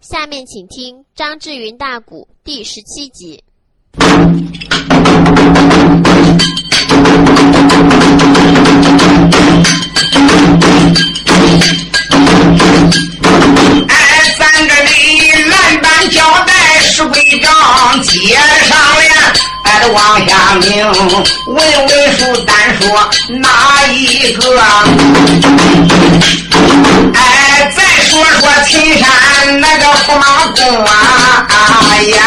下面请听张志云大鼓第十七集。哎，咱这里蓝板交代是规章，接上了，哎，往下明，问问书单说哪一个？西山那个驸马公啊，哎呀，